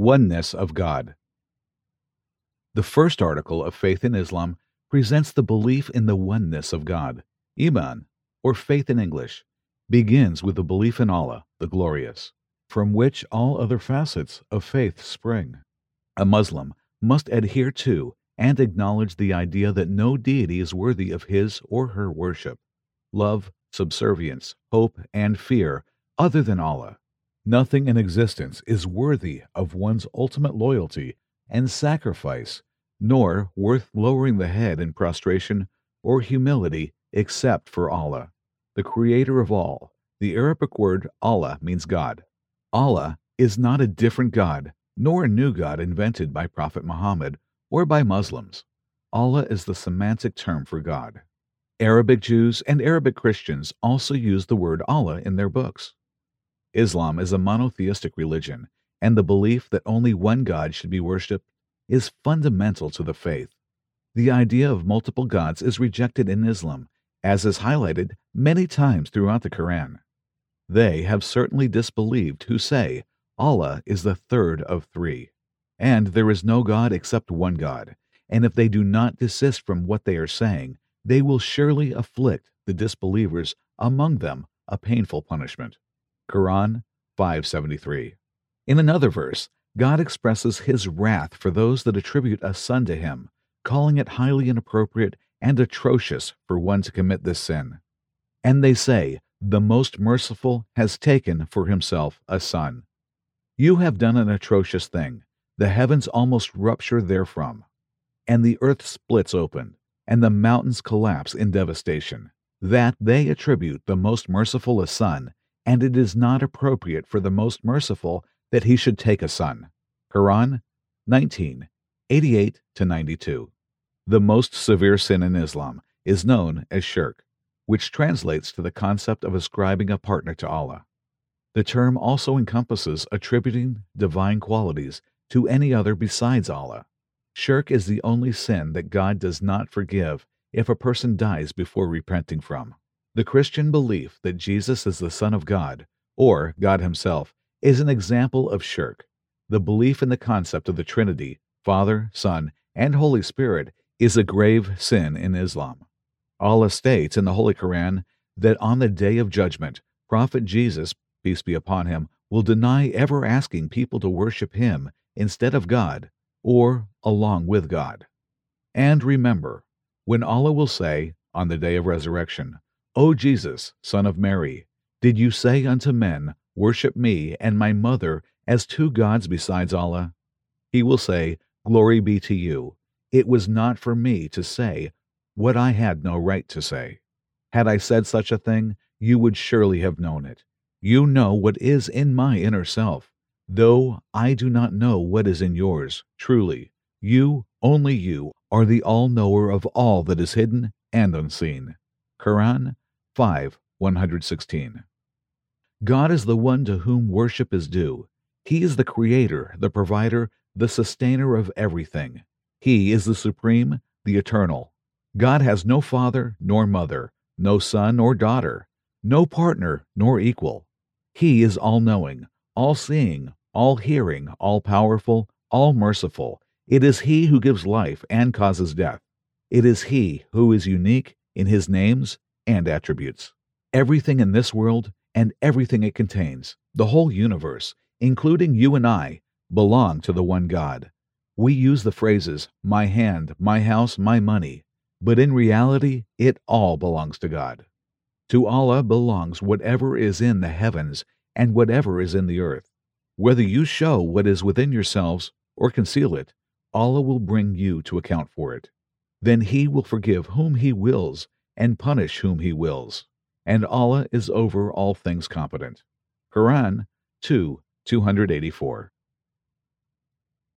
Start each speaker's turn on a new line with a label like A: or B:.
A: Oneness of God. The first article of faith in Islam presents the belief in the oneness of God. Iman, or faith in English, begins with the belief in Allah, the Glorious, from which all other facets of faith spring. A Muslim must adhere to and acknowledge the idea that no deity is worthy of his or her worship, love, subservience, hope, and fear other than Allah. Nothing in existence is worthy of one's ultimate loyalty and sacrifice, nor worth lowering the head in prostration or humility except for Allah, the creator of all. The Arabic word Allah means God. Allah is not a different God, nor a new God invented by Prophet Muhammad or by Muslims. Allah is the semantic term for God. Arabic Jews and Arabic Christians also use the word Allah in their books. Islam is a monotheistic religion, and the belief that only one God should be worshipped is fundamental to the faith. The idea of multiple gods is rejected in Islam, as is highlighted many times throughout the Quran. They have certainly disbelieved who say Allah is the third of three, and there is no God except one God, and if they do not desist from what they are saying, they will surely afflict the disbelievers among them a painful punishment. Quran 573. In another verse, God expresses his wrath for those that attribute a son to him, calling it highly inappropriate and atrocious for one to commit this sin. And they say, The most merciful has taken for himself a son. You have done an atrocious thing. The heavens almost rupture therefrom, and the earth splits open, and the mountains collapse in devastation. That they attribute the most merciful a son and it is not appropriate for the most merciful that he should take a son. Quran 19, 88 92. The most severe sin in Islam is known as shirk, which translates to the concept of ascribing a partner to Allah. The term also encompasses attributing divine qualities to any other besides Allah. Shirk is the only sin that God does not forgive if a person dies before repenting from. The Christian belief that Jesus is the Son of God, or God Himself, is an example of shirk. The belief in the concept of the Trinity, Father, Son, and Holy Spirit, is a grave sin in Islam. Allah states in the Holy Quran that on the day of judgment, Prophet Jesus, peace be upon him, will deny ever asking people to worship him instead of God or along with God. And remember, when Allah will say, on the day of resurrection, O Jesus, Son of Mary, did you say unto men, Worship me and my mother as two gods besides Allah? He will say, Glory be to you. It was not for me to say what I had no right to say. Had I said such a thing, you would surely have known it. You know what is in my inner self, though I do not know what is in yours. Truly, you, only you, are the all knower of all that is hidden and unseen. Quran 5 116. God is the one to whom worship is due. He is the creator, the provider, the sustainer of everything. He is the supreme, the eternal. God has no father nor mother, no son nor daughter, no partner nor equal. He is all knowing, all seeing, all hearing, all powerful, all merciful. It is He who gives life and causes death. It is He who is unique in His names and attributes. Everything in this world and everything it contains, the whole universe, including you and I, belong to the one God. We use the phrases, my hand, my house, my money, but in reality, it all belongs to God. To Allah belongs whatever is in the heavens and whatever is in the earth. Whether you show what is within yourselves or conceal it, Allah will bring you to account for it. Then He will forgive whom He wills and punish whom he wills. And Allah is over all things competent. Quran 2 284.